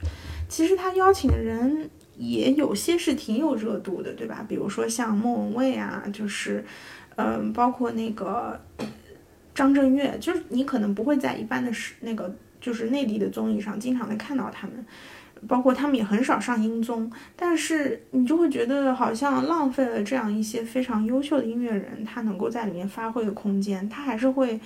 其实他邀请的人也有些是挺有热度的，对吧？比如说像莫文蔚啊，就是，嗯，包括那个张震岳，就是你可能不会在一般的是那个就是内地的综艺上经常的看到他们，包括他们也很少上音综，但是你就会觉得好像浪费了这样一些非常优秀的音乐人，他能够在里面发挥的空间，他还是会。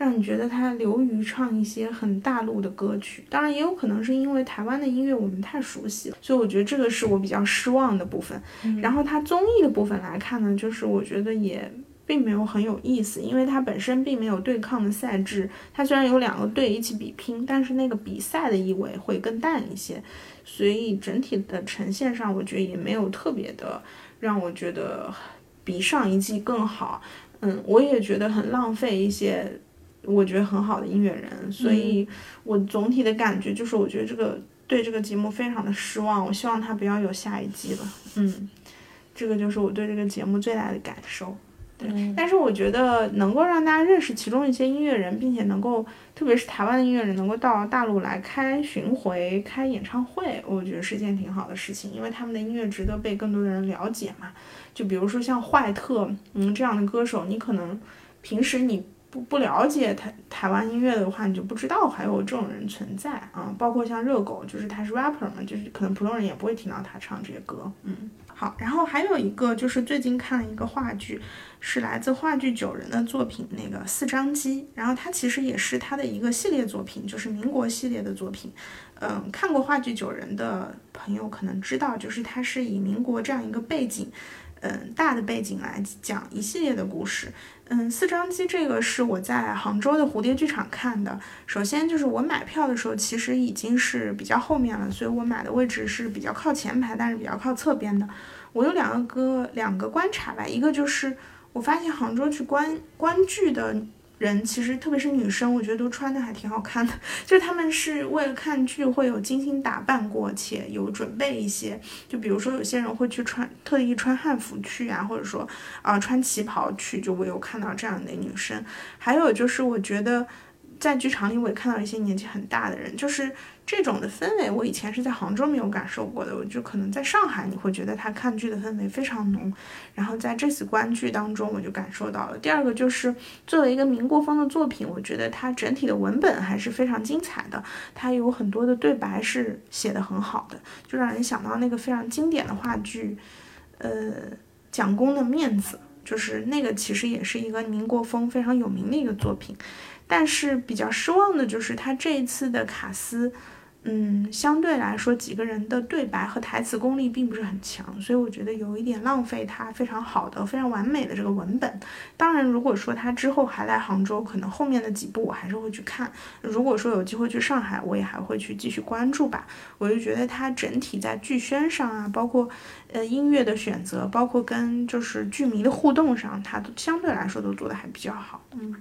让你觉得他流于唱一些很大陆的歌曲，当然也有可能是因为台湾的音乐我们太熟悉了，所以我觉得这个是我比较失望的部分。然后他综艺的部分来看呢，就是我觉得也并没有很有意思，因为它本身并没有对抗的赛制，它虽然有两个队一起比拼，但是那个比赛的意味会更淡一些，所以整体的呈现上，我觉得也没有特别的让我觉得比上一季更好。嗯，我也觉得很浪费一些。我觉得很好的音乐人，所以我总体的感觉就是，我觉得这个对这个节目非常的失望。我希望他不要有下一季了。嗯，这个就是我对这个节目最大的感受。对，但是我觉得能够让大家认识其中一些音乐人，并且能够，特别是台湾的音乐人能够到大陆来开巡回、开演唱会，我觉得是件挺好的事情，因为他们的音乐值得被更多的人了解嘛。就比如说像坏特，嗯，这样的歌手，你可能平时你。不不了解台台湾音乐的话，你就不知道还有这种人存在啊。包括像热狗，就是他是 rapper 嘛，就是可能普通人也不会听到他唱这些歌。嗯，好，然后还有一个就是最近看了一个话剧，是来自话剧九人的作品，那个四张机。然后它其实也是他的一个系列作品，就是民国系列的作品。嗯，看过话剧九人的朋友可能知道，就是它是以民国这样一个背景，嗯，大的背景来讲一系列的故事。嗯，四张机这个是我在杭州的蝴蝶剧场看的。首先就是我买票的时候，其实已经是比较后面了，所以我买的位置是比较靠前排，但是比较靠侧边的。我有两个个两个观察吧，一个就是我发现杭州去观观剧的。人其实特别是女生，我觉得都穿的还挺好看的，就是他们是为了看剧会有精心打扮过，且有准备一些，就比如说有些人会去穿特意穿汉服去啊，或者说啊穿旗袍去，就我有看到这样的女生，还有就是我觉得。在剧场里，我也看到一些年纪很大的人，就是这种的氛围，我以前是在杭州没有感受过的。我就可能在上海，你会觉得他看剧的氛围非常浓，然后在这次观剧当中，我就感受到了。第二个就是作为一个民国风的作品，我觉得它整体的文本还是非常精彩的，它有很多的对白是写的很好的，就让人想到那个非常经典的话剧，呃，蒋公的面子，就是那个其实也是一个民国风非常有名的一个作品。但是比较失望的就是他这一次的卡斯，嗯，相对来说几个人的对白和台词功力并不是很强，所以我觉得有一点浪费他非常好的、非常完美的这个文本。当然，如果说他之后还来杭州，可能后面的几部我还是会去看。如果说有机会去上海，我也还会去继续关注吧。我就觉得他整体在剧宣上啊，包括呃音乐的选择，包括跟就是剧迷的互动上，他都相对来说都做的还比较好。嗯。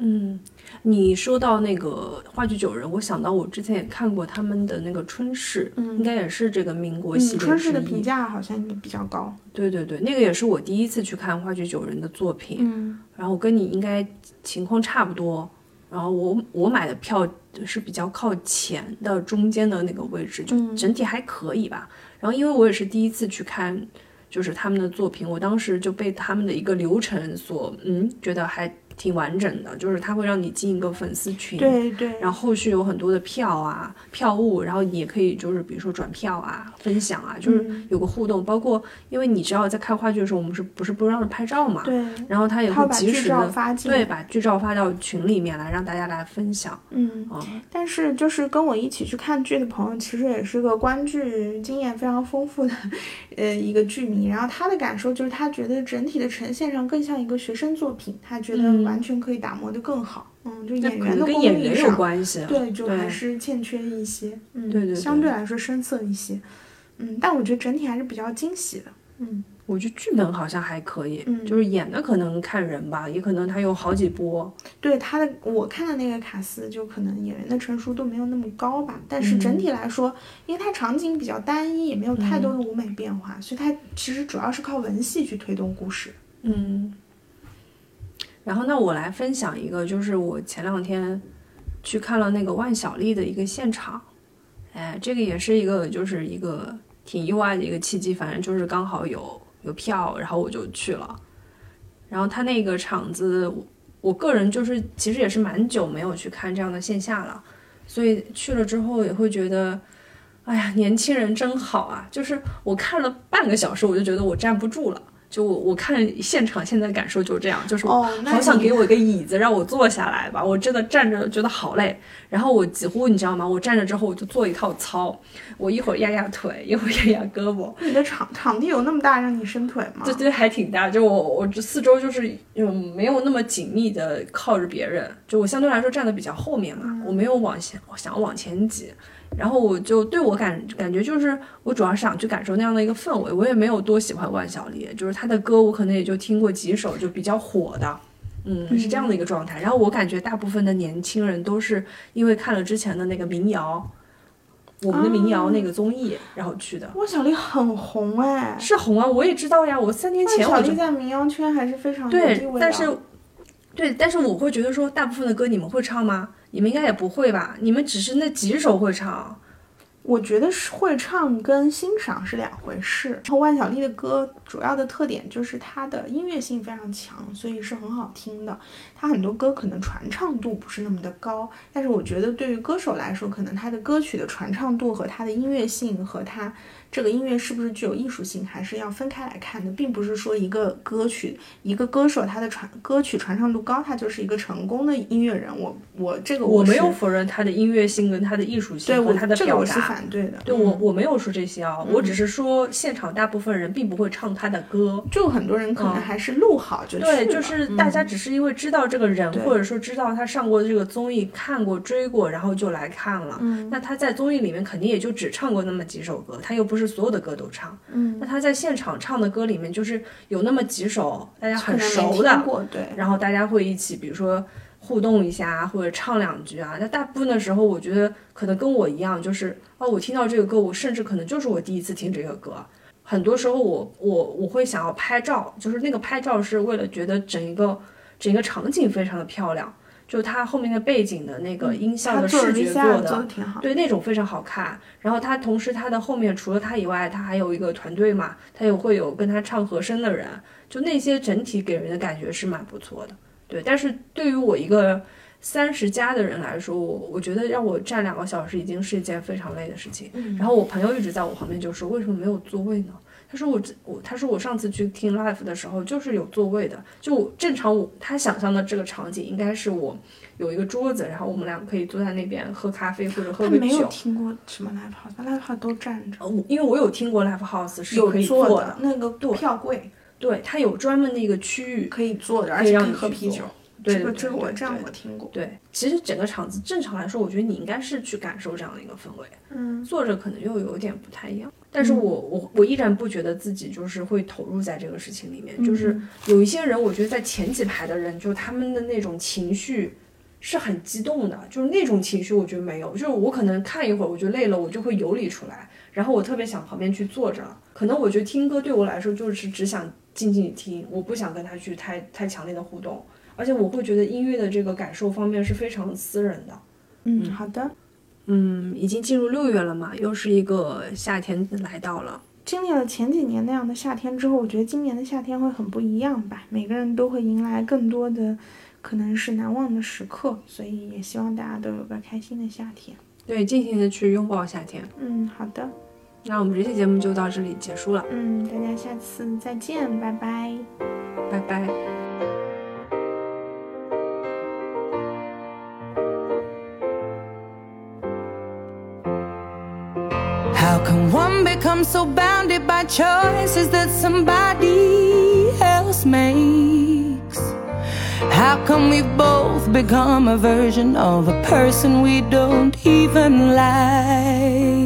嗯，你说到那个话剧九人，我想到我之前也看过他们的那个春逝，应该也是这个民国系列春逝的评价好像也比较高。对对对，那个也是我第一次去看话剧九人的作品。嗯，然后跟你应该情况差不多。然后我我买的票是比较靠前的中间的那个位置，就整体还可以吧。然后因为我也是第一次去看，就是他们的作品，我当时就被他们的一个流程所嗯觉得还。挺完整的，就是它会让你进一个粉丝群，对对，然后后续有很多的票啊、票务，然后你也可以就是比如说转票啊、分享啊，就是有个互动。包括因为你知道在看话剧的时候，我们是不是不让拍照嘛？对。然后他也会及时的发对，把剧照发到群里面来，让大家来分享。嗯。但是就是跟我一起去看剧的朋友，其实也是个观剧经验非常丰富的呃一个剧迷，然后他的感受就是他觉得整体的呈现上更像一个学生作品，他觉得。完全可以打磨的更好，嗯，就演员的跟演员有关系，对，就还是欠缺一些，嗯，对对，相对来说深色一些，嗯，但我觉得整体还是比较惊喜的，嗯，我觉得剧本好像还可以，嗯，就是演的可能看人吧，也可能他有好几波，对他的我看的那个卡斯，就可能演员的成熟度没有那么高吧，但是整体来说，因为它场景比较单一，也没有太多的舞美变化，所以它其实主要是靠文戏去推动故事，嗯。然后，那我来分享一个，就是我前两天去看了那个万晓利的一个现场，哎，这个也是一个，就是一个挺意外的一个契机，反正就是刚好有有票，然后我就去了。然后他那个场子，我个人就是其实也是蛮久没有去看这样的线下了，所以去了之后也会觉得，哎呀，年轻人真好啊！就是我看了半个小时，我就觉得我站不住了。就我我看现场现在感受就是这样，就是好想给我一个椅子让我坐下来吧，我真的站着觉得好累。然后我几乎你知道吗？我站着之后我就做一套操，我一会儿压压腿，一会儿压压胳膊。你的场场地有那么大让你伸腿吗？对对，还挺大。就我我这四周就是嗯没有那么紧密的靠着别人，就我相对来说站的比较后面嘛，我没有往前想往前挤。然后我就对我感感觉就是，我主要是想去感受那样的一个氛围。我也没有多喜欢万晓利，就是他的歌我可能也就听过几首，就比较火的，嗯，是这样的一个状态。然后我感觉大部分的年轻人都是因为看了之前的那个民谣，我们的民谣那个综艺，然后去的。万晓利很红哎，是红啊，我也知道呀。我三年前万晓利在民谣圈还是非常对，但是对，但是我会觉得说，大部分的歌你们会唱吗？你们应该也不会吧？你们只是那几首会唱。我觉得是会唱跟欣赏是两回事。然后万晓利的歌主要的特点就是它的音乐性非常强，所以是很好听的。他很多歌可能传唱度不是那么的高，但是我觉得对于歌手来说，可能他的歌曲的传唱度和他的音乐性和他。这个音乐是不是具有艺术性，还是要分开来看的，并不是说一个歌曲、一个歌手他的传歌曲传唱度高，他就是一个成功的音乐人。我我这个我没有否认他的音乐性跟他的艺术性和他的表达。这个我是反对的。对我我没有说这些啊，我只是说现场大部分人并不会唱他的歌，就很多人可能还是录好就对，就是大家只是因为知道这个人，或者说知道他上过这个综艺，看过追过，然后就来看了。嗯，那他在综艺里面肯定也就只唱过那么几首歌，他又不是所有的歌都唱，嗯，那他在现场唱的歌里面，就是有那么几首大家很熟的，对，然后大家会一起，比如说互动一下或者唱两句啊。那大部分的时候，我觉得可能跟我一样，就是哦，我听到这个歌，我甚至可能就是我第一次听这个歌。很多时候，我我我会想要拍照，就是那个拍照是为了觉得整一个整一个场景非常的漂亮。就它后面的背景的那个音效的视觉做的，对那种非常好看。然后它同时它的后面除了它以外，它还有一个团队嘛，它也会有跟他唱和声的人，就那些整体给人的感觉是蛮不错的。对，但是对于我一个三十加的人来说，我我觉得让我站两个小时已经是一件非常累的事情。嗯然后我朋友一直在我旁边就说，为什么没有座位呢？他说我这我他说我上次去听 live 的时候就是有座位的，就正常我他想象的这个场景应该是我有一个桌子，然后我们俩可以坐在那边喝咖啡或者喝个他没有。听过什么 live house，live house 都站着，因为我有听过 live house 是可以坐坐的，那个票柜对，它有专门的一个区域可以坐着，可以让而且可以你喝啤酒。对这个对对对这个我这样我听过。对，其实整个场子正常来说，我觉得你应该是去感受这样的一个氛围。嗯，坐着可能又有点不太一样，但是我我我依然不觉得自己就是会投入在这个事情里面。就是有一些人，我觉得在前几排的人，就他们的那种情绪是很激动的，就是那种情绪我觉得没有。就是我可能看一会儿，我就累了，我就会游离出来，然后我特别想旁边去坐着。可能我觉得听歌对我来说就是只想静静地听，我不想跟他去太太强烈的互动。而且我会觉得音乐的这个感受方面是非常私人的。嗯，好的。嗯，已经进入六月了嘛，又是一个夏天来到了。经历了前几年那样的夏天之后，我觉得今年的夏天会很不一样吧。每个人都会迎来更多的可能是难忘的时刻，所以也希望大家都有个开心的夏天。对，尽情的去拥抱夏天。嗯，好的。那我们这期节目就到这里结束了，嗯，大家下次再见，拜拜。拜拜。How can one become so bounded by choices that somebody else makes? How come we both become a version of a person we don't even like?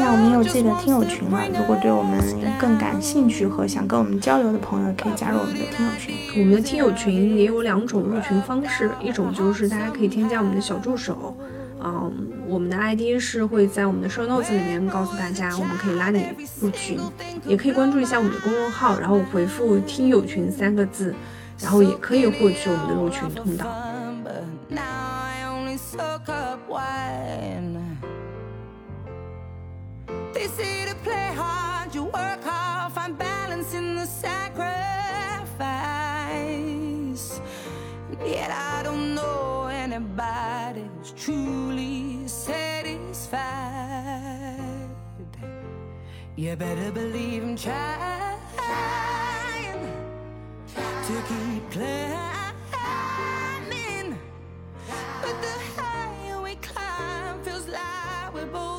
在我们有自己的听友群了，如果对我们.更感兴趣和想跟我们交流的朋友，可以加入我们的听友群。我们的听友群也有两种入群方式，一种就是大家可以添加我们的小助手，嗯，我们的 ID 是会在我们的 show notes 里面告诉大家，我们可以拉你入群，也可以关注一下我们的公众号，然后回复“听友群”三个字，然后也可以获取我们的入群通道。They say to play hard, you work hard, find balance in the sacrifice. Yet I don't know anybody who's truly satisfied. You better believe I'm trying to keep climbing, but the higher we climb feels like we're both.